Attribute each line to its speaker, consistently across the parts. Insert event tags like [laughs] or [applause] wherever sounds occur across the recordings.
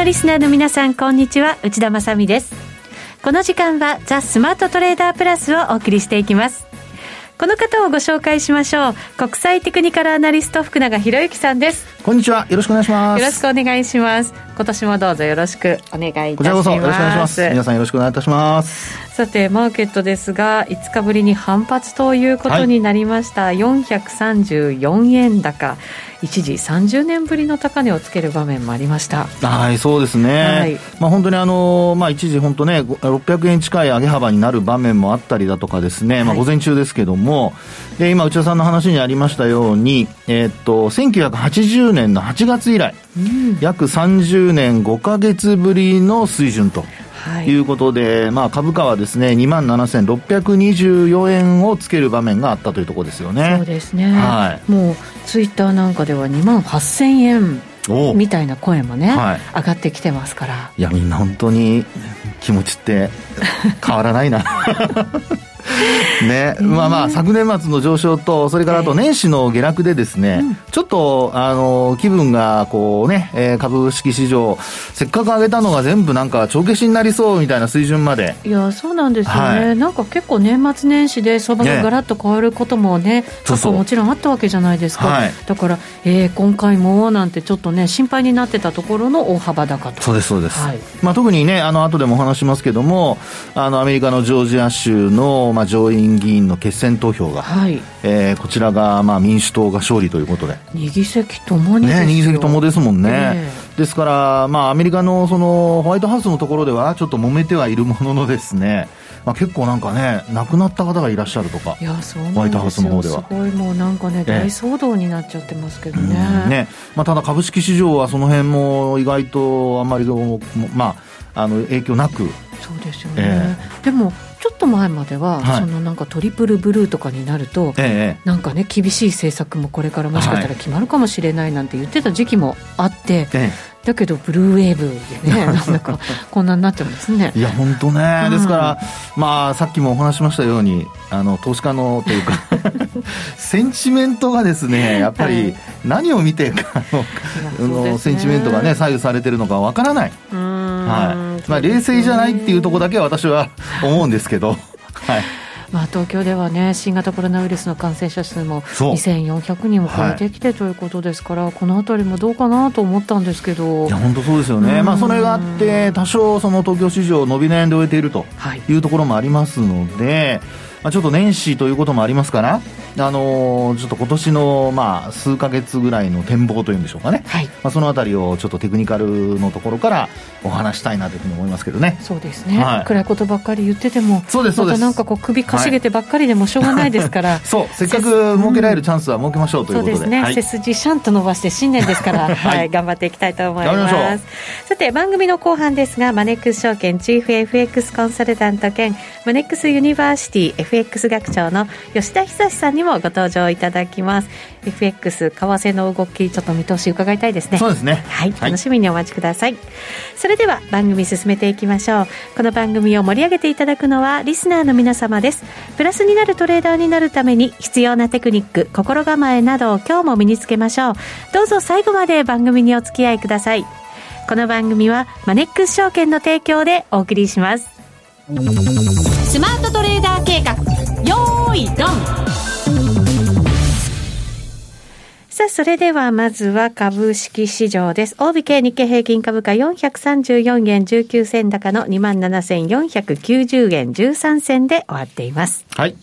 Speaker 1: 国のリスナーの皆さんこんにちは。内田まさです。この時間はザ・スマートトレーダープラスをお送りしていきます。この方をご紹介しましょう。国際テクニカルアナリスト福永博之さんです。
Speaker 2: こんにちは。よろしくお願いします。
Speaker 1: よろしくお願いします。今年もどうぞよろしくお願いいたします。こ
Speaker 2: ちらこそよろしくお願いします。皆さんよろしくお願いいたします
Speaker 1: さてマーケットですが5日ぶりに反発ということになりました、はい、434円高。一時30年ぶりの高値をつける場面もありました。
Speaker 2: はいそうですね、はい、まあ、本当にあの、まあ、一時本当ね600円近い上げ幅になる場面もあったりだとかですね、まあ、午前中ですけども、で今内田さんの話にありましたように、えー、っと1980年の8月以来、うん、約30年5か月ぶりの水準と。はい、いうことで、まあ、株価はですね2万7624円をつける場面があったというところですよね。
Speaker 1: そうですね、はい、もうツイッターなんかでは2万8000円みたいな声もね、はい、上がってきてますから。
Speaker 2: いやみんな本当に気持ちって変わらないな [laughs] ね、まあまあ、昨年末の上昇と、それからあと年始の下落でですね、ちょっと、あの、気分が、こうね、えー、株式市場、せっかく上げたのが全部なんか帳消しになりそうみたいな水準まで。
Speaker 1: いや、そうなんですよね。はい、なんか結構年末年始で相場がガラッと変わることもね、過去もちろんあったわけじゃないですか。はい、だから、えー、今回もなんてちょっとね、心配になってたところの大幅高と。
Speaker 2: そうです、そうです。はい、まあ特にね、あの、後でもお話しますけども、あの、アメリカのジョージア州の、まあ上院議員の決選投票が、はい。えー、こちらがまあ民主党が勝利ということで。
Speaker 1: 2議席ともにね
Speaker 2: 2議席ともですもんね、えー、ですから、まあ、アメリカのそのホワイトハウスのところではちょっと揉めてはいるもののですね。まあ、結構なんかね、亡くなった方がいらっしゃるとか、
Speaker 1: いやそうホワイトハウスの方では。すごいもうなんかね、大騒動になっちゃってますけどね。ね。
Speaker 2: まあ、ただ、株式市場はその辺も意外とあんまり、まあ、あの影響なく。
Speaker 1: そうですよね、えー、でもちょっと前までは、はい、そのなんかトリプルブルーとかになると、ええ、なんかね厳しい政策もこれからもしかしたら決まるかもしれないなんて言ってた時期もあって、え、だけどブルーウェーブでね [laughs] なんだかこんなになってますね。
Speaker 2: いや本当ね、うん、ですからまあさっきもお話しましたようにあの投資家のというか [laughs] センチメントがですねやっぱり何を見てかの、ね、センチメントがね左右されてるのかわからない。はいまあ、冷静じゃないっていうところだけは私は思うんですけど。はい。
Speaker 1: まあ、東京ではね新型コロナウイルスの感染者数も2400人を超えてきてということですから、はい、この辺りもどうかなと思ったんですけど。
Speaker 2: いや本当そうですよね、まあ、それがあって多少その東京市場伸び悩んで終えているとい。うところもありますので、はいまあ、ちょっと年始ということもありますから、あのー、ちょっと今年の、まあ、数か月ぐらいの展望というんでしょうかね、はい、まあ、そのあたりをちょっとテクニカルのところからお話したいなというふうに思いますけどね。
Speaker 1: そうですね、はい、暗いことばっかり言ってても、そうですそうです。またなんかこう首かしげてばっかりでもしょうがないですから、はい、
Speaker 2: そう、せっかく設けられるチャンスは設けましょうということで、
Speaker 1: そうですね、背筋シャンと伸ばして新年ですから、[laughs] はい、頑張っていきたいと思います。さて、番組の後半ですが、マネックス証券チーフ FX コンサルタント兼マネックスユニバーシティ FX 学長の吉田恒さんにもご登場いただきます。FX 為替の動きちょっと見通し伺いたいですね。
Speaker 2: そうですね。
Speaker 1: はい、楽しみにお待ちください、それでは番組進めていきましょう。この番組を盛り上げていただくのはリスナーの皆様です。プラスになるトレーダーになるために必要なテクニック心構えなどを今日も身につけましょう。どうぞ最後まで番組にお付き合いください。この番組はマネックス証券の提供でお送りします。スマートトレーダー計画。よーいドンさあ、それではまずは株式市場です。大引け日経平均株価434円19銭高の27,490円13銭で終わっています。
Speaker 2: はい。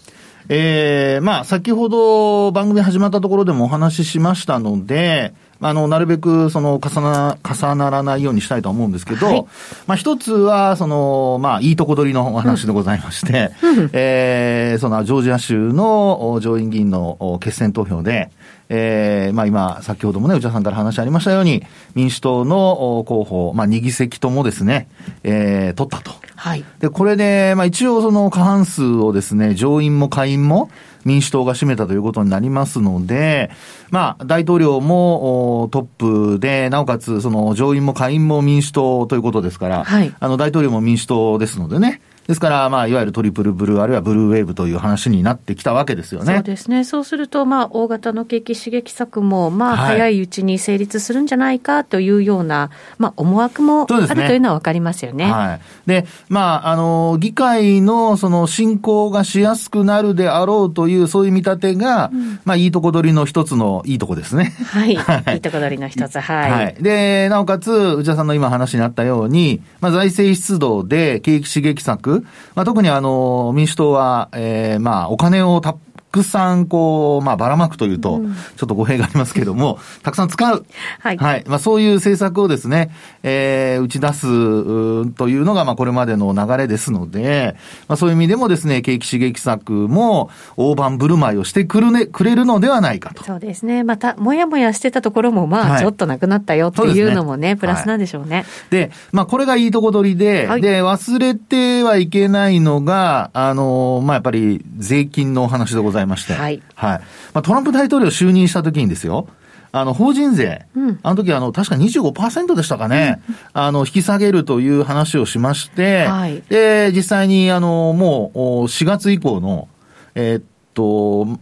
Speaker 2: えー、まあ、先ほど番組始まったところでもお話ししましたので、あの、なるべく、その、重な、重ならないようにしたいと思うんですけど、はい、まあ、一つは、その、まあ、いいとこ取りのお話でございまして、うん、えー、その、ジョージア州の上院議員の決選投票で、えー、まあ今、先ほどもね、内田さんから話ありましたように、民主党の候補、まあ2議席ともですね、えー、取ったと。
Speaker 1: はい。
Speaker 2: で、これで、まあ一応その過半数をですね、上院も下院も民主党が占めたということになりますので、まあ大統領もトップで、なおかつその上院も下院も民主党ということですから、はい。あの大統領も民主党ですのでね、ですから、まあ、いわゆるトリプルブルー、あるいはブルーウェーブという話になってきたわけですよね。
Speaker 1: そうですね。そうすると、まあ、大型の景気刺激策も、まあ、早いうちに成立するんじゃないかというような、まあ、思惑もあるというのは分かりますよね。
Speaker 2: はい。で、まあ、あの、議会の、その、進行がしやすくなるであろうという、そういう見立てが、うん、まあ、いいとこ取りの一つのいいとこですね。[laughs]
Speaker 1: はい。いいとこ取りの一つ、はい。はい。
Speaker 2: で、なおかつ、内田さんの今話にあったように、まあ、財政出動で景気刺激策、まあ、特にあの、民主党は、えー、まあ、お金をたっくさん、こう、まあ、ばらまくというと、ちょっと語弊がありますけれども、[laughs] たくさん使う。はい。はい。まあ、そういう政策をですね、えー、打ち出す、というのが、まあ、これまでの流れですので、まあ、そういう意味でもですね、景気刺激策も、大盤振る舞いをしてくるね、くれるのではないかと。
Speaker 1: そうですね。また、もやもやしてたところも、まあ、ちょっとなくなったよっていうのもね、ねプラスなんでしょうね。はい、
Speaker 2: で、まあ、これがいいとこ取りで、はい、で、忘れてはいけないのが、あの、まあ、やっぱり、税金のお話でございます。まして。はい。はい。まあ、トランプ大統領就任した時にですよ、あの、法人税、うん、あの時あの、確か25%でしたかね、うん、あの、引き下げるという話をしまして、はい、で、実際にあの、もう、4月以降の、えー、っと、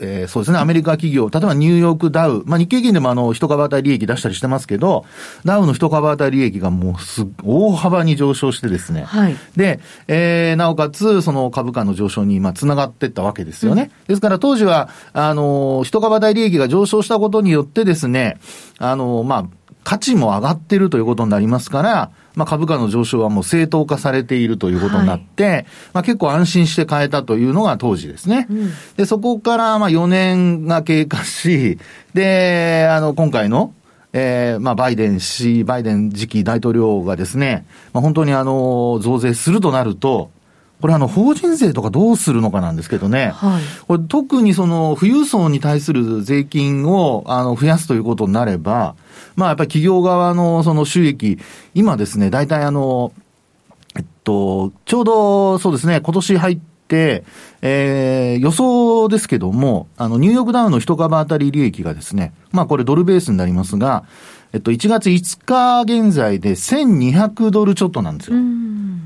Speaker 2: えー、そうですね、アメリカ企業、例えばニューヨークダウ、まあ、日経銀でもあの、一株当たり利益出したりしてますけど、ダウの一株当たり利益がもうす、大幅に上昇してですね。はい。で、えー、なおかつ、その株価の上昇に、まあ、つながっていったわけですよね。うん、ですから当時は、あの、一株当たり利益が上昇したことによってですね、あの、まあ、価値も上がってるということになりますから、まあ、株価の上昇はもう正当化されているということになって、はい、まあ、結構安心して買えたというのが当時ですね。うん、で、そこからまあ4年が経過し、で、あの、今回の、えー、まあ、バイデン氏、バイデン次期大統領がですね、まあ、本当にあの、増税するとなると、これあの、法人税とかどうするのかなんですけどね。はい。これ特にその、富裕層に対する税金を、あの、増やすということになれば、まあやっぱり企業側のその収益、今ですね、大体あの、えっと、ちょうどそうですね、今年入って、えー、予想ですけども、あの、ニューヨークダウンの一株当たり利益がですね、まあこれドルベースになりますが、えっと、1月5日現在で1200ドルちょっとなんですよ。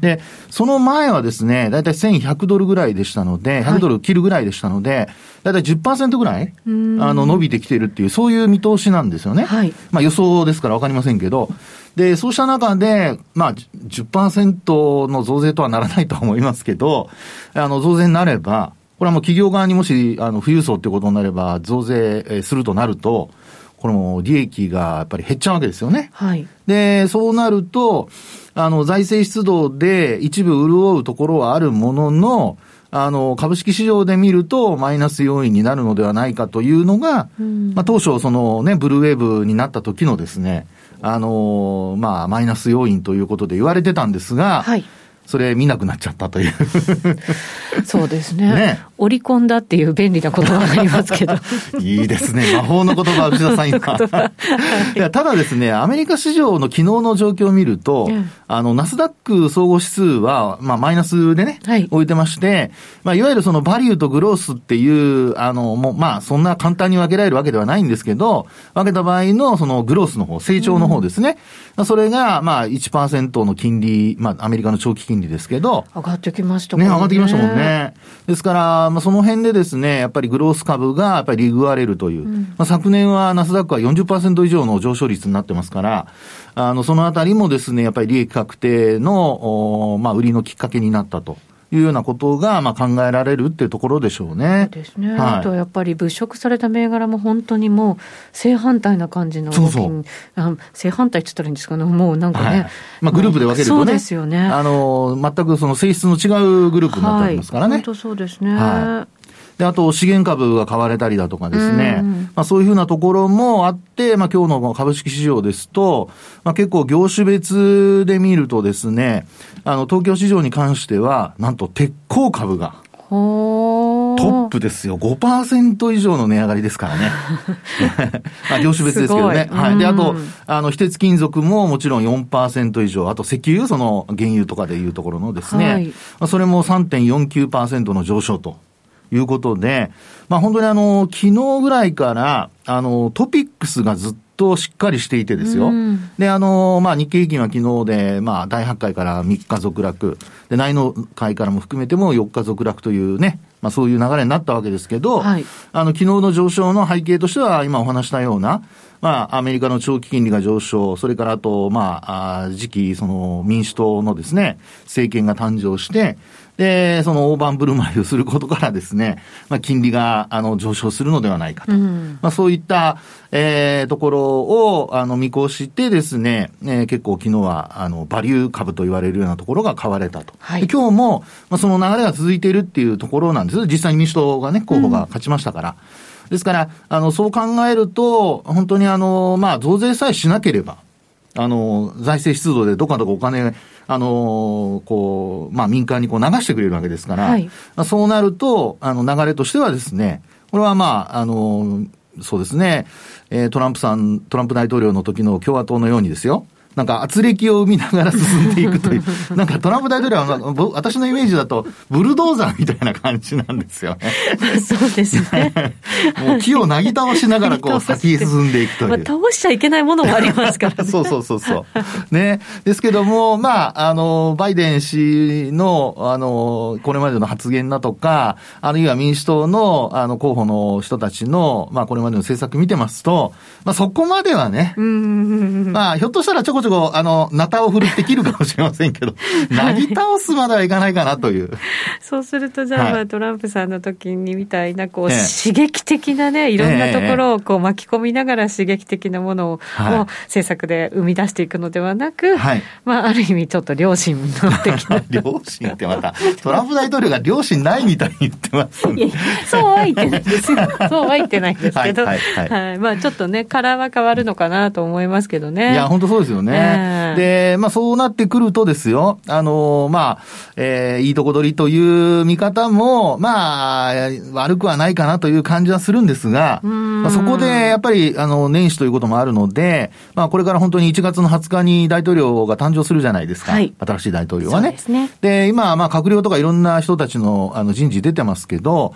Speaker 2: で、その前はですね、だいたい1100ドルぐらいでしたので、100ドル切るぐらいでしたので、だいたい10%ぐらい、あの、伸びてきてるっていう、そういう見通しなんですよね。はい。まあ予想ですからわかりませんけど、で、そうした中で、まあ10%の増税とはならないとは思いますけど、あの、増税になれば、これはもう企業側にもし、あの、富裕層ってことになれば、増税するとなると、これも利益がやっぱり減っちゃうわけですよね。はい。で、そうなると、あの、財政出動で一部潤うところはあるものの、あの、株式市場で見るとマイナス要因になるのではないかというのが、うん、まあ当初そのね、ブルーウェーブになった時のですね、あの、まあマイナス要因ということで言われてたんですが、はい。それ見なくなっちゃったという
Speaker 1: そうですね。ね。織り込んだっていう便利な言葉がありますけど。[laughs]
Speaker 2: いいですね。魔法の言葉、内田さん今。[laughs] いやただですね、アメリカ市場の昨日の状況を見ると、うん、あの、ナスダック総合指数は、まあ、マイナスでね、はい、置いてまして、まあ、いわゆるそのバリューとグロースっていう、あの、もう、まあ、そんな簡単に分けられるわけではないんですけど、分けた場合の、そのグロースの方、成長の方ですね。うん、それが、まあ、1%の金利、まあ、アメリカの長期金利ですけど、
Speaker 1: 上がってきました
Speaker 2: ね。ね、上がってきましたもんね。ですから、まあ、その辺でですね、やっぱりグロース株がやっぱりリグわれるという、うん、まあ、昨年はナスダックは40%以上の上昇率になってますから、あの、そのあたりもですね、やっぱり利益確定の、まあ、売りのきっかけになったと。いうようなことが、まあ、考えられるっていうところでしょうね。
Speaker 1: そうですね。はい、あとやっぱり物色された銘柄も本当にもう正反対な感じの
Speaker 2: そうそう
Speaker 1: 正反対って言ったらいいんですかね、もうなんかね。はい、
Speaker 2: まあ、グループで分けるとね。
Speaker 1: そうですよね。
Speaker 2: あの、全くその性質の違うグループになってますからね。
Speaker 1: はい、本当そうですね。はい
Speaker 2: で、あと資源株が買われたりだとかですね、まあそういうふうなところもあって、まあ今日の株式市場ですと、まあ結構業種別で見るとですね、あの東京市場に関しては、なんと鉄鋼株が。トトップですよ。5%以上の値上がりですからね。[laughs] まあ、業種別ですけどね。はい。で、あと、あの、非鉄金属ももちろん4%以上、あと石油、その原油とかでいうところのですね、はい、それも3.49%の上昇と。いうことで、まあ本当にあの、昨日ぐらいから、あの、トピックスがずっととしっかりしていてですよ。うん、で、あの、まあ、日経平均は昨日で、まあ、第8回から3日続落。で、内の会からも含めても4日続落というね、まあ、そういう流れになったわけですけど、はい、あの、昨日の上昇の背景としては、今お話したような、まあ、アメリカの長期金利が上昇、それからあと、まあ、あ次期、その、民主党のですね、政権が誕生して、で、その大盤振る舞いをすることからですね、まあ、金利が、あの、上昇するのではないかと。うん、まあ、そういった、えー、ところを、あの、見越してですね、えー、結構昨日は、あの、バリュー株と言われるようなところが買われたと。はい、今日も、まあ、その流れが続いているっていうところなんです。実際に民主党がね、候補が勝ちましたから。うん、ですから、あの、そう考えると、本当にあの、まあ、増税さえしなければ、あの、財政出動でどかどかお金あの、こう、まあ民間にこう流してくれるわけですから、はい、そうなると、あの流れとしてはですね、これはまあ、あの、そうですね、えー、トランプさん、トランプ大統領の時の共和党のようにですよ、なんか圧力を生みながら進んでいくという、[laughs] なんかトランプ大統領は、私のイメージだと、ブルドーザーみたいな感じなんですよね。
Speaker 1: そうですね。[laughs]
Speaker 2: もう木をなぎ倒しながらこう [laughs] 先へ進んでいくという。まあ、
Speaker 1: 倒しちゃいけないものもありますから
Speaker 2: ね。そうそうそうそう。ね。ですけども、まあ、あの、バイデン氏の、あの、これまでの発言だとか、あるいは民主党の、あの、候補の人たちの、まあ、これまでの政策見てますと、まあ、そこまではね、まあ、ひょっとしたらちょこちょこ、あの、ナタを振るって切るかもしれませんけど、[laughs] なぎ倒すまではいかないかなという。
Speaker 1: そうすると、じゃあ、まあ、トランプさんの時にみたいな、こう、刺激的なね、いろんなところをこう巻き込みながら刺激的なものを、もう政策で生み出していくのではなく、はい、まあ、ある意味ちょっと良心の的な。[laughs]
Speaker 2: 良心ってまた、トランプ大統領が良心ないみたいに言ってます、ね、いや
Speaker 1: そうは言ってないですよ。[laughs] そうは言ってないんですけど、はい、はいはい、まあ、ちょっとね、カラーは変わるのかなと思いますけどね。
Speaker 2: いや、本当そうですよね。えーで、まあそうなってくるとですよ、あの、まあ、えー、いいとこ取りという見方も、まあ、悪くはないかなという感じはするんですが、まあ、そこでやっぱり、あの、年始ということもあるので、まあこれから本当に1月の20日に大統領が誕生するじゃないですか。はい、新しい大統領はね。でね。で、今、まあ閣僚とかいろんな人たちのあの人事出てますけど、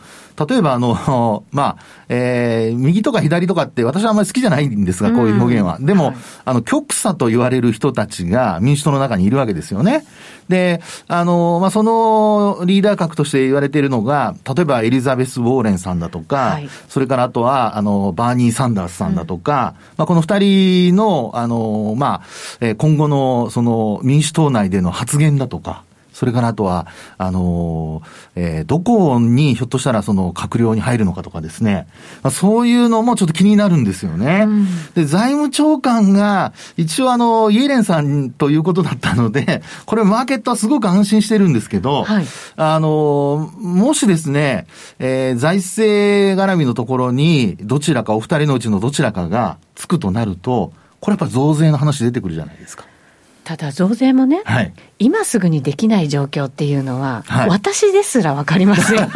Speaker 2: 例えばあの、[laughs] まあ、えー、右とか左とかって私はあんまり好きじゃないんですが、こういう表現は。でも、はい、あの、極左と言われる人たちが民主党の中にいるわけですよね。で、あの、まあ、そのリーダー格として言われているのが、例えばエリザベス・ウォーレンさんだとか、はい、それからあとは、あの、バーニー・サンダースさんだとか、うん、まあ、この二人の、あの、まあ、今後の、その、民主党内での発言だとか、それからあとは、あのえー、どこにひょっとしたらその閣僚に入るのかとかですね、まあ、そういうのもちょっと気になるんですよね。うん、で、財務長官が、一応あの、イエレンさんということだったので、これマーケットはすごく安心してるんですけど、はい、あの、もしですね、えー、財政絡みのところに、どちらかお二人のうちのどちらかがつくとなると、これやっぱ増税の話出てくるじゃないですか。
Speaker 1: ただ増税もね、はい、今すぐにできない状況っていうのは、はい、私ですら分かりますよ。[laughs]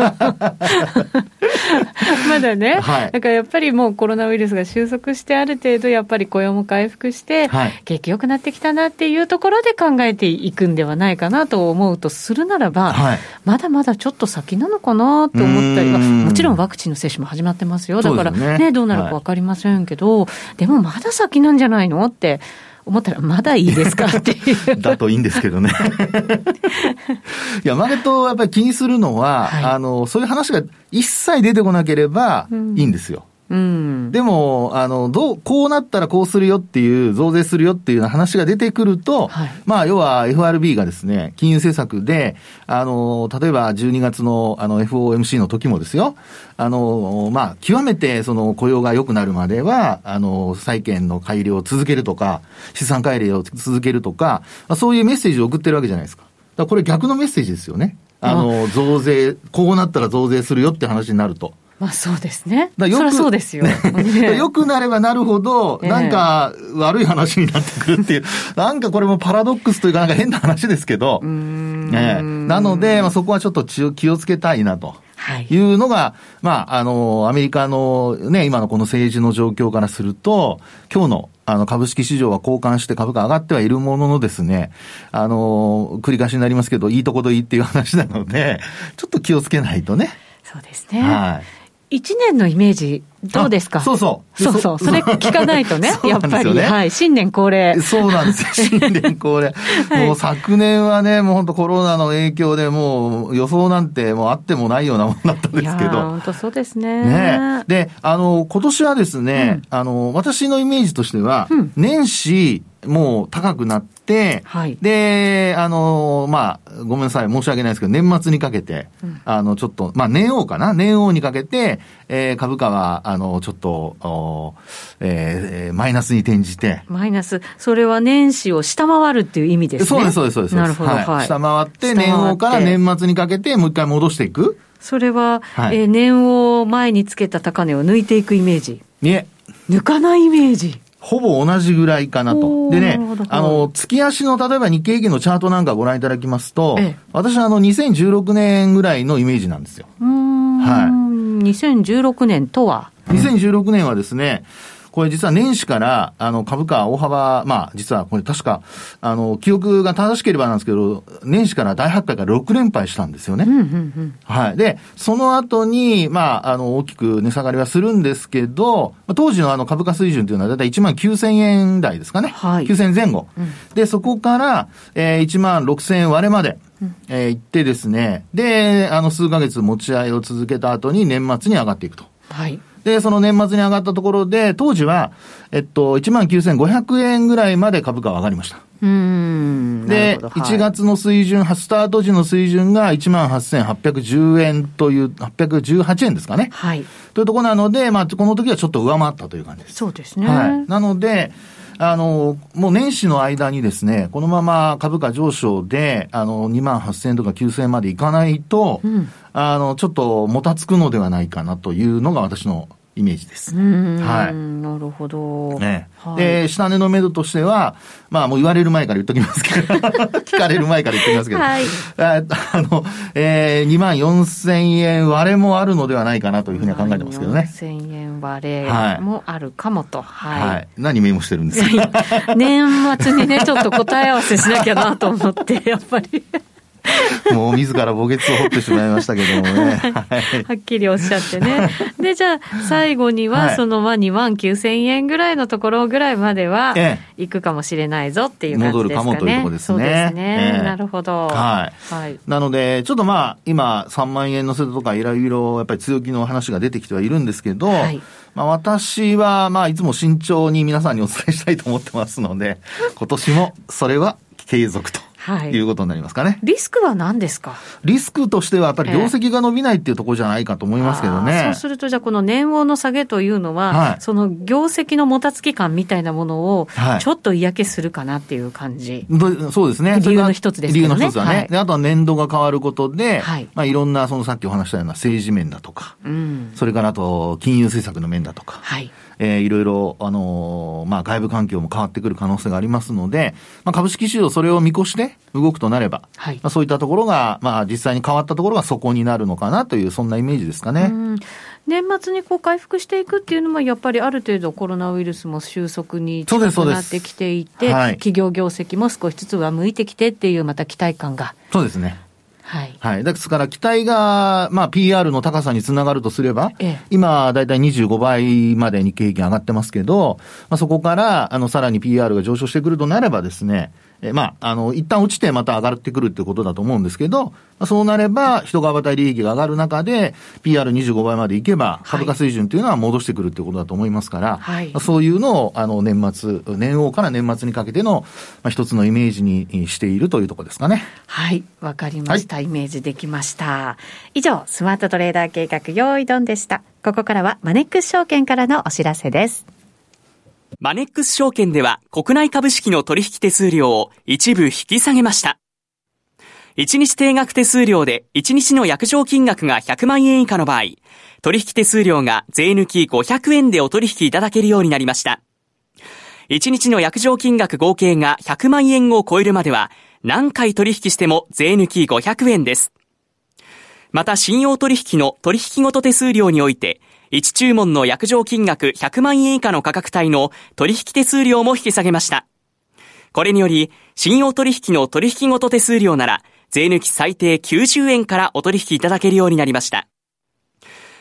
Speaker 1: まだね、はい、だからやっぱりもうコロナウイルスが収束して、ある程度やっぱり雇用も回復して、はい、景気良くなってきたなっていうところで考えていくんではないかなと思うとするならば、はい、まだまだちょっと先なのかなと思ったりは、もちろんワクチンの接種も始まってますよ。だからね、ねどうなるか分かりませんけど、でもまだ先なんじゃないのって。思ったら、まだいいですかっていう。
Speaker 2: だといいんですけどね。[laughs] いや、マーケットをやっぱり気にするのは、はい、あの、そういう話が一切出てこなければいいんですよ。うんうん、でも、あの、どう、こうなったらこうするよっていう、増税するよっていう話が出てくると、はい、まあ、要は FRB がですね、金融政策で、あの、例えば12月のあの FOMC の時もですよ、あの、まあ、極めてその雇用が良くなるまでは、あの、債券の改良を続けるとか、資産改良を続けるとか、そういうメッセージを送ってるわけじゃないですか。だこれ逆のメッセージですよね。あの、増税、こうなったら増税するよって話になると。
Speaker 1: まあそうですね。だよくそうですよ。よ
Speaker 2: くなればなるほど、なんか悪い話になってくるっていう、なんかこれもパラドックスというかなんか変な話ですけど、ね、なので、まあ、そこはちょっと気をつけたいなと。いうのが、はい、まあ、あの、アメリカのね、今のこの政治の状況からすると、今日のあの、株式市場は交換して株価上がってはいるもののですね、あの、繰り返しになりますけど、いいとこどいいっていう話なので、ちょっと気をつけないとね。
Speaker 1: そうですね。はい。一年のイメージ、どうですか？
Speaker 2: そうそ
Speaker 1: う。そうそう。それ聞かないと [laughs] ね、やっぱり。はい。新年恒例。
Speaker 2: そうなんですよ。[laughs] 新年恒例。はい、もう昨年はね、もう本当コロナの影響でもう予想なんてもうあってもないようなものだったんですけど。
Speaker 1: 本当そうですね。
Speaker 2: ねで、あの、今年はですね、うん、あの、私のイメージとしては、うん、年始、もう高くなって、はい、で、あの、まあ、ごめんなさい、申し訳ないですけど、年末にかけて、うん、あの、ちょっと、まあ、年王かな？年王にかけて、えー、株価は、あの、ちょっと、おえー、マイナスに転じて。
Speaker 1: マイナス。それは年始を下回るっていう意味ですね。
Speaker 2: そうです、そうです、そうです。なるほど、はい。はい、下回って、年王から年末にかけて、もう一回戻していく？
Speaker 1: それは、はい、えー、年王前につけた高値を抜いていくイメージ。
Speaker 2: いえ。
Speaker 1: 抜かないイメージ。
Speaker 2: ほぼ同じぐらいかなと。でね、あの、月足の例えば日経平均のチャートなんかご覧いただきますと、ええ、私はあの2016年ぐらいのイメージなんですよ。
Speaker 1: はい。2016年とは
Speaker 2: ?2016 年はですね、これ実は年始から、あの、株価大幅、まあ、実はこれ確か、あの、記憶が正しければなんですけど、年始から大発会から6連敗したんですよね。はい。で、その後に、まあ、あの、大きく値下がりはするんですけど、当時のあの株価水準というのはだいたい1万9000円台ですかね。はい。9000円前後。うん、で、そこから、えー、1万6000円割れまで。えー、行ってですね、で、あの、数ヶ月持ち合いを続けた後に年末に上がっていくと。はい。で、その年末に上がったところで、当時は、えっと、19,500円ぐらいまで株価は上がりました。うんで、はい、1月の水準、スタート時の水準が18,810円という、818円ですかね。はい。というところなので、まあ、この時はちょっと上回ったという感じです。
Speaker 1: そうですね。
Speaker 2: はい。なので、あの、もう年始の間にですね、このまま株価上昇で、あの、2万8000円とか9000円までいかないと、うん、あの、ちょっともたつくのではないかなというのが私のイメージです。
Speaker 1: はい。なるほど。
Speaker 2: ね。はい、で、下値の目処としては、まあもう言われる前から言っときますけど、[laughs] 聞かれる前から言っときますけど、はい、あの、えー、2万4千円割れもあるのではないかなというふうには考えてますけどね。
Speaker 1: 4千円割れもあるかもと。
Speaker 2: はい。はい、何メモしてるんですか？[laughs]
Speaker 1: 年末にね、ちょっと答え合わせしなきゃなと思って、やっぱり。[laughs]
Speaker 2: もう自ら墓穴を掘ってしまいましたけどもね。[laughs]
Speaker 1: はっきりおっしゃってね。[laughs] で、じゃあ、最後には、その、まあ、2万9000円ぐらいのところぐらいまでは、行くかもしれないぞっていう感じですかね。戻るかもということですね。そうですね。なるほど。
Speaker 2: はい。はい。なので、ちょっとまあ、今、3万円のせとか、いろいろ、やっぱり強気の話が出てきてはいるんですけど、はい、まあ、私は、まあ、いつも慎重に皆さんにお伝えしたいと思ってますので、今年もそれは継続と。はい、いうことになりますかね。
Speaker 1: リスクは何ですか？
Speaker 2: リスクとしてはやっぱり業績が伸びないっていうところじゃないかと思いますけどね。え
Speaker 1: ー、そうすると、じゃあこの年王の下げというのは、はい、その業績のもたつき感みたいなものを、ちょっと嫌気するかなっていう感じ。
Speaker 2: はい、そうですね。
Speaker 1: 理由の一つですね。理由の
Speaker 2: 一つはね。はい、であとは年度が変わることで、はい、まあいろんな、そのさっきお話したような政治面だとか、うん、それからあと金融政策の面だとか、はいえー、いろいろ、あのー、まあ、外部環境も変わってくる可能性がありますので、まあ、株式市場それを見越して動くとなれば、はい、まあ、そういったところが、まあ、実際に変わったところがそこになるのかなという、そんなイメージですかね。
Speaker 1: 年末にこう回復していくっていうのも、やっぱりある程度コロナウイルスも収束に近くなってきていて、はい、企業業績も少しずつは向いてきてっていう、また期待感が。
Speaker 2: そうですね。はい。はい。ですから、期待が、まあ、PR の高さにつながるとすれば、ええ、今、だいたい25倍まで日経平均上がってますけど、まあ、そこから、あの、さらに PR が上昇してくるとなればですね、えまあ、あの、一旦落ちてまた上がってくるってことだと思うんですけど、まあ、そうなれば、人側対利益が上がる中で、PR25 倍までいけば、株価水準というのは戻してくるってことだと思いますから、はい、そういうのを、あの、年末、年王から年末にかけての、まあ、一つのイメージにしているというところですかね。
Speaker 1: はい、わかりました、はい、イメージできました。以上、スマートトレーダー計画、用意ドンでした。ここからは、マネックス証券からのお知らせです。
Speaker 3: マネックス証券では国内株式の取引手数料を一部引き下げました。1日定額手数料で1日の約定金額が100万円以下の場合、取引手数料が税抜き500円でお取引いただけるようになりました。1日の約定金額合計が100万円を超えるまでは、何回取引しても税抜き500円です。また信用取引の取引ごと手数料において、1注文の約定金額100万円以下の価格帯の取引手数料も引き下げました。これにより、信用取引の取引ごと手数料なら、税抜き最低90円からお取引いただけるようになりました。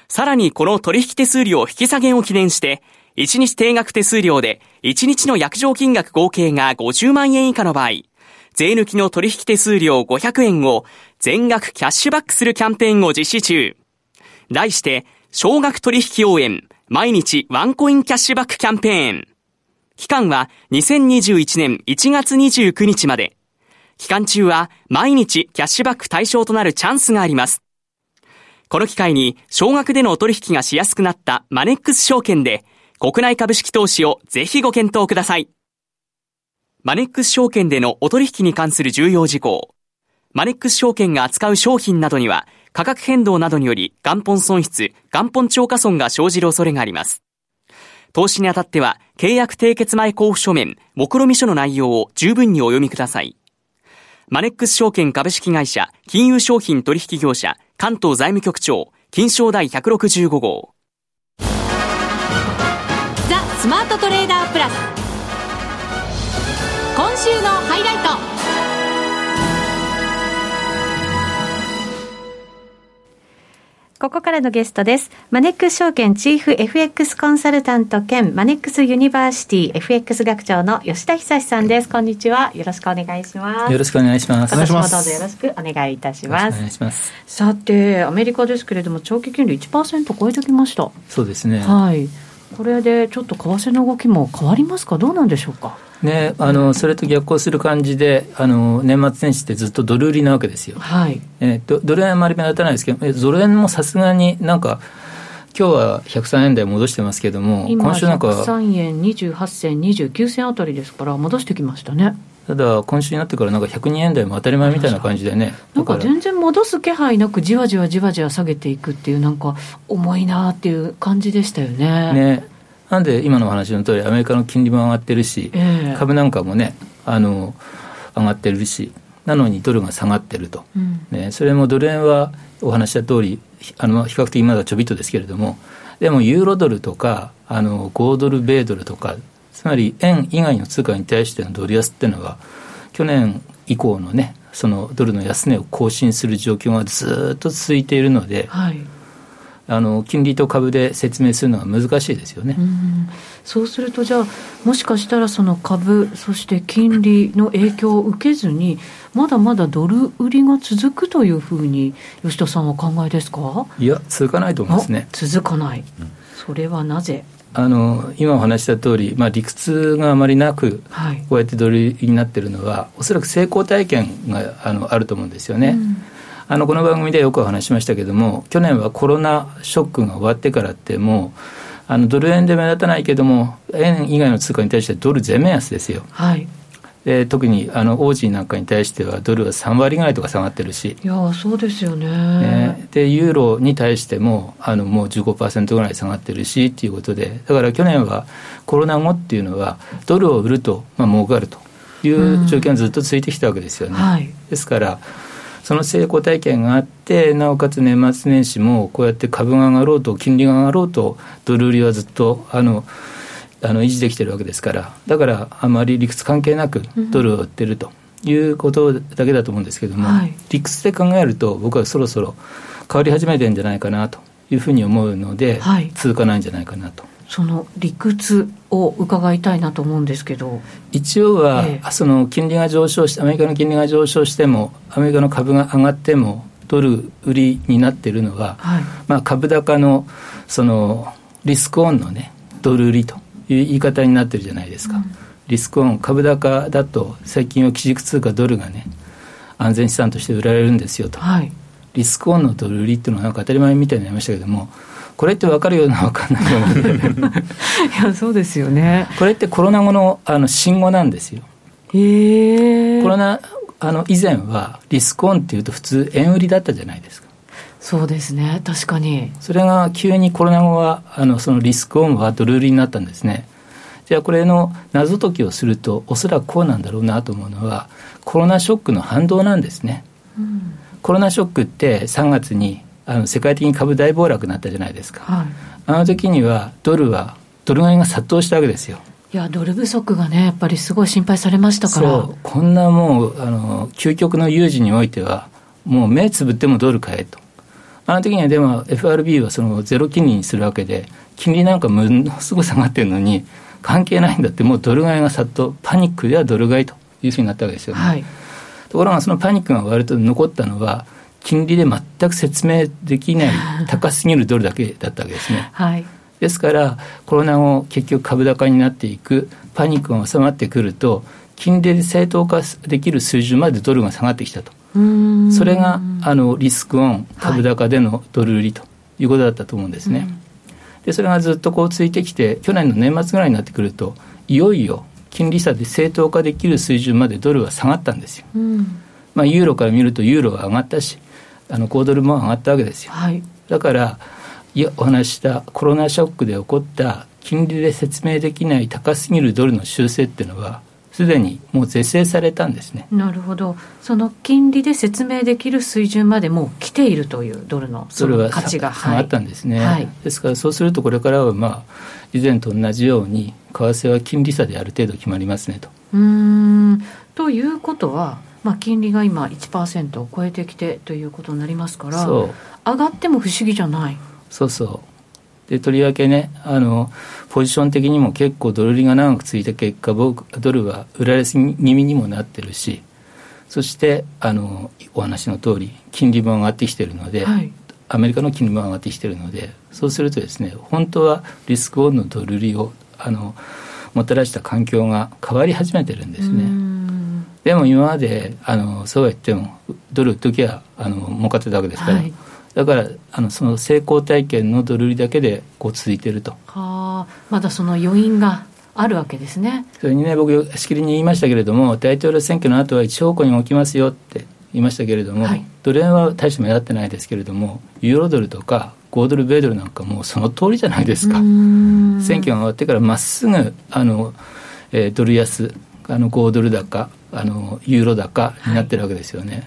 Speaker 3: さらにこの取引手数料引き下げを記念して、1日定額手数料で1日の約定金額合計が50万円以下の場合、税抜きの取引手数料500円を全額キャッシュバックするキャンペーンを実施中。題して、少額取引応援、毎日ワンコインキャッシュバックキャンペーン。期間は2021年1月29日まで。期間中は毎日キャッシュバック対象となるチャンスがあります。この機会に少額でのお取引がしやすくなったマネックス証券で国内株式投資をぜひご検討ください。マネックス証券でのお取引に関する重要事項。マネックス証券が扱う商品などには価格変動などにより元本損失、元本超過損が生じる恐れがあります。投資にあたっては契約締結前交付書面、目論見書の内容を十分にお読みください。マネックス証券株式会社金融商品取引業者関東財務局長金賞第165号ザ
Speaker 1: スマートトレーダープラス今週のハイライトここからのゲストです。マネックス証券チーフ FX コンサルタント兼マネックスユニバーシティ FX 学長の吉田恒さんです。こんにちは。よろしくお願いします。
Speaker 4: よろしくお願いします。
Speaker 1: 今年もどうぞよろしくお願いいたします。お願いします。さて、アメリカですけれども、長期金利1%超えてきました。
Speaker 4: そうですね。
Speaker 1: はい。これでちょっと為替の動きも変わりますか、どうなんでしょうか？
Speaker 4: ね、あのそれと逆行する感じで、あの年末年始ってずっとドル売りなわけですよ。
Speaker 1: はい
Speaker 4: えー、ドル円あまり目立たないですけど、ドル円もさすがになんか、今日は103円台戻してますけども、
Speaker 1: 今週なんか。103円28銭、29銭あたりですから、戻してきましたね。
Speaker 4: ただ、今週になってからなんか102円台も当たり前みたいな感じでね。
Speaker 1: なんか全然戻す気配なく、じわじわじわじわ下げていくっていう、なんか重いなっていう感じでしたよね。
Speaker 4: ねなんで今の話の通り、アメリカの金利も上がってるし、えー、株なんかもね、あの上がってるし、なのにドルが下がってると、うん、ね、それもドル円はお話した通り、あの比較的まだちょびっとですけれども、でもユーロドルとか、あの5ドル、米ドルとか、つまり円以外の通貨に対してのドル安っていうのは、去年以降のね、そのドルの安値を更新する状況がずっと続いているので、
Speaker 1: はい。
Speaker 4: あの金利と株で説明するのは難しいですよね。う
Speaker 1: そうすると、じゃあ、もしかしたらその株、そして金利の影響を受けずに、まだまだドル売りが続くというふうに、吉田さんは考えですか？
Speaker 4: いや、続かないと思いますね。
Speaker 1: 続かない、それはなぜ？
Speaker 4: あの今お話した通り、まり、あ、理屈があまりなく、はい、こうやってドルになってるのは、おそらく成功体験があのあると思うんですよね。うんあのこの番組でよくお話しましたけれども、去年はコロナショックが終わってからって、もう、あのドル円で目立たないけれども、円以外の通貨に対してドル全面安ですよ。
Speaker 1: はい。
Speaker 4: で特にあのオージーなんかに対してはドルは3割ぐらいとか下がってるし。
Speaker 1: いやそうですよね。ね。
Speaker 4: でユーロに対してもあのもう15%ぐらい下がってるしっていうことで。だから去年はコロナ後っていうのはドルを売ると、まあ儲かるという状況がずっと続いてきたわけですよね、
Speaker 1: うんはい、
Speaker 4: ですからその成功体験があって、なおかつ年末年始もこうやって株が上がろうと、金利が上がろうと、ドル売りはずっとあのあの維持できてるわけですから、だからあまり理屈関係なくドルを売ってるということだけだと思うんですけども、理屈で考えると、僕はそろそろ変わり始めてるんじゃないかなというふうに思うので、はい、続かないんじゃないかなと。
Speaker 1: その理屈を伺いたいなと思うんですけど。
Speaker 4: 一応は、ええ、その金利が上昇してアメリカの金利が上昇してもアメリカの株が上がってもドル売りになっているのは、はい、まあ、株高のそのリスクオンのねドル売りという言い方になってるじゃないですか、うん、リスクオン株高だと最近は基軸通貨ドルがね安全資産として売られるんですよと、
Speaker 1: はい、
Speaker 4: リスクオンのドル売りっていうのはなんか当たり前みたいになりましたけどもこれって分かるような分かんないような [laughs]
Speaker 1: いやそうですよね。
Speaker 4: これってコロナ後のあの新語なんですよ。
Speaker 1: へ
Speaker 4: コロナあの以前はリスクオンっていうと普通円売りだったじゃないですか。
Speaker 1: そうですね。確かに。
Speaker 4: それが急にコロナ後はあのそのリスクオンはドル売りになったんですね。じゃあこれの謎解きをするとおそらくこうなんだろうなと思うのはコロナショックの反動なんですね、うん、コロナショックって3月にあの世界的に株大暴落になったじゃないですか、はい、あの時にはドルはドル買いが殺到したわけですよ
Speaker 1: いや、ドル不足がね、やっぱりすごい心配されましたから。そ
Speaker 4: う、こんなもう、あの、究極の有事においては、もう目つぶってもドル買えと。あの時にはでも FRB はそのゼロ金利にするわけで、金利なんかものすごい下がってるのに、関係ないんだって、もうドル買いが殺到、パニックではドル買いというふうになったわけですよね。はい、ところが、そのパニックが割と残ったのは、金利で全く説明できない [laughs] 高すぎるドルだけだったわけですね。はい。ですからコロナ後結局株高になっていくパニックが収まってくると金利で正当化できる水準までドルが下がってきたと。それがあのリスクオン株高でのドル売りということだったと思うんですね、はい、でそれがずっとこうついてきて去年の年末ぐらいになってくるといよいよ金利差で正当化できる水準までドルは下がったんですよ、まあ、ユーロから見るとユーロは上がったしあの5ドルも上がったわけですよ、はい、だからお話したコロナショックで起こった金利で説明できない高すぎるドルの修正っていうのはすでにもう是正されたんですね。
Speaker 1: なるほど、その金利で説明できる水準までもう来ているというドルのその価値が。
Speaker 4: 下がったんですね、はい、ですからそうするとこれからは、まあ、以前と同じように為替は金利差である程度決まりますねと。
Speaker 1: うん。ということは、まあ、金利が今1%を超えてきてということになりますから上がっても不思議じゃない。
Speaker 4: そうそうでとりわけねあのポジション的にも結構ドル売りが長く続いた結果僕ドルは売られすぎ気味にもなってるしそしてあのお話の通り金利も上がってきてるので、はい、アメリカの金利も上がってきてるのでそうするとですね本当はリスクオンのドル売りをあのもたらした環境が変わり始めてるんですね。でも今まであのそうは言ってもドル売っときゃあの儲かってたわけですから、はいだからあのその成功体験のドル売りだけでこう続いてると。
Speaker 1: はあ、まだその余韻があるわけですね。
Speaker 4: それにね僕しきりに言いましたけれども大統領選挙の後は一方向に起きますよって言いましたけれども、はい、ドル円は大して目立ってないですけれどもユーロドルとか5ドル米ドルなんかもうその通りじゃないですか。選挙が終わってからまっすぐあの、えー、ドル安あの5ドル高あのユーロ高になってるわけですよね。はい、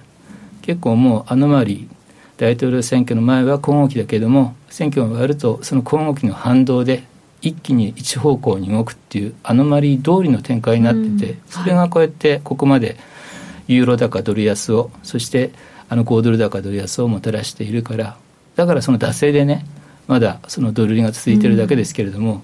Speaker 4: 結構もうあの周り大統領選挙の前は小動きだけれども選挙が終わるとその小動きの反動で一気に一方向に動くっていうアノマリー通りの展開になってて、それがこうやってここまでユーロ高ドル安をそしてあの5ドル高ドル安をもたらしているからだからその惰性でねまだそのドル売りが続いてるだけですけれども、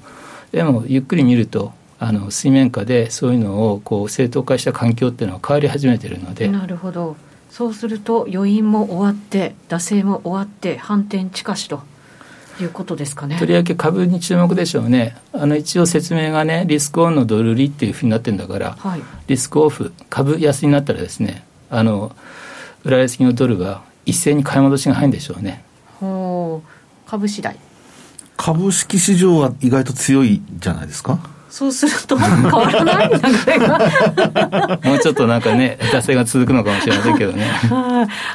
Speaker 4: でもゆっくり見るとあの水面下でそういうのをこう正当化した環境っていうのは変わり始めてるので
Speaker 1: なるほど。そうすると余韻も終わって惰性も終わって反転近しということですかね。
Speaker 4: とりわけ株に注目でしょうね。あの一応説明がねリスクオンのドル売りっていうふうになってるんだから、はい、リスクオフ株安になったらですねあの売られすぎのドルは一斉に買い戻しが入るんでしょうね。
Speaker 1: ほう。株次第。
Speaker 2: 株式市場は意外と強いじゃないですか
Speaker 1: そうすると変わらない
Speaker 4: もうちょっとなんかね惰性が続くのかもしれませんけどね。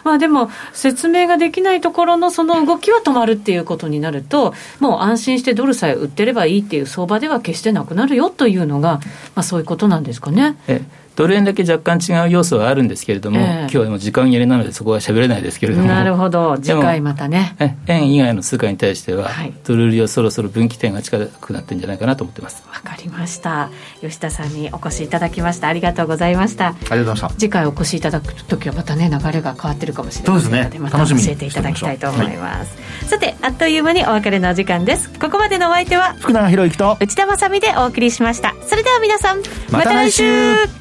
Speaker 1: まあでも説明ができないところのその動きは止まるっていうことになるともう安心してドルさえ売ってればいいっていう相場では決してなくなるよというのが、まあ、そういうことなんですかね。
Speaker 4: えドル円だけ若干違う要素はあるんですけれども、えー、今日はもう時間切れなのでそこは喋れないですけれども。
Speaker 1: なるほど。次回またね。
Speaker 4: 円以外の通貨に対しては、はい、ドル売りはそろそろ分岐点が近くなってるんじゃないかなと思ってます。
Speaker 1: わかりました。吉田さんにお越しいただきました。ありがとうございました。あり
Speaker 2: がとうございました。
Speaker 1: 次回お越しいただく時はまたね流れが変わってるかもしれませんので、ね、また教えていただきたいと思います、はい、さてあっという間にお別れのお時間です。ここまでのお相手は
Speaker 2: 福永博之と
Speaker 1: 内田まさみでお送りしました。それでは皆さんまた来週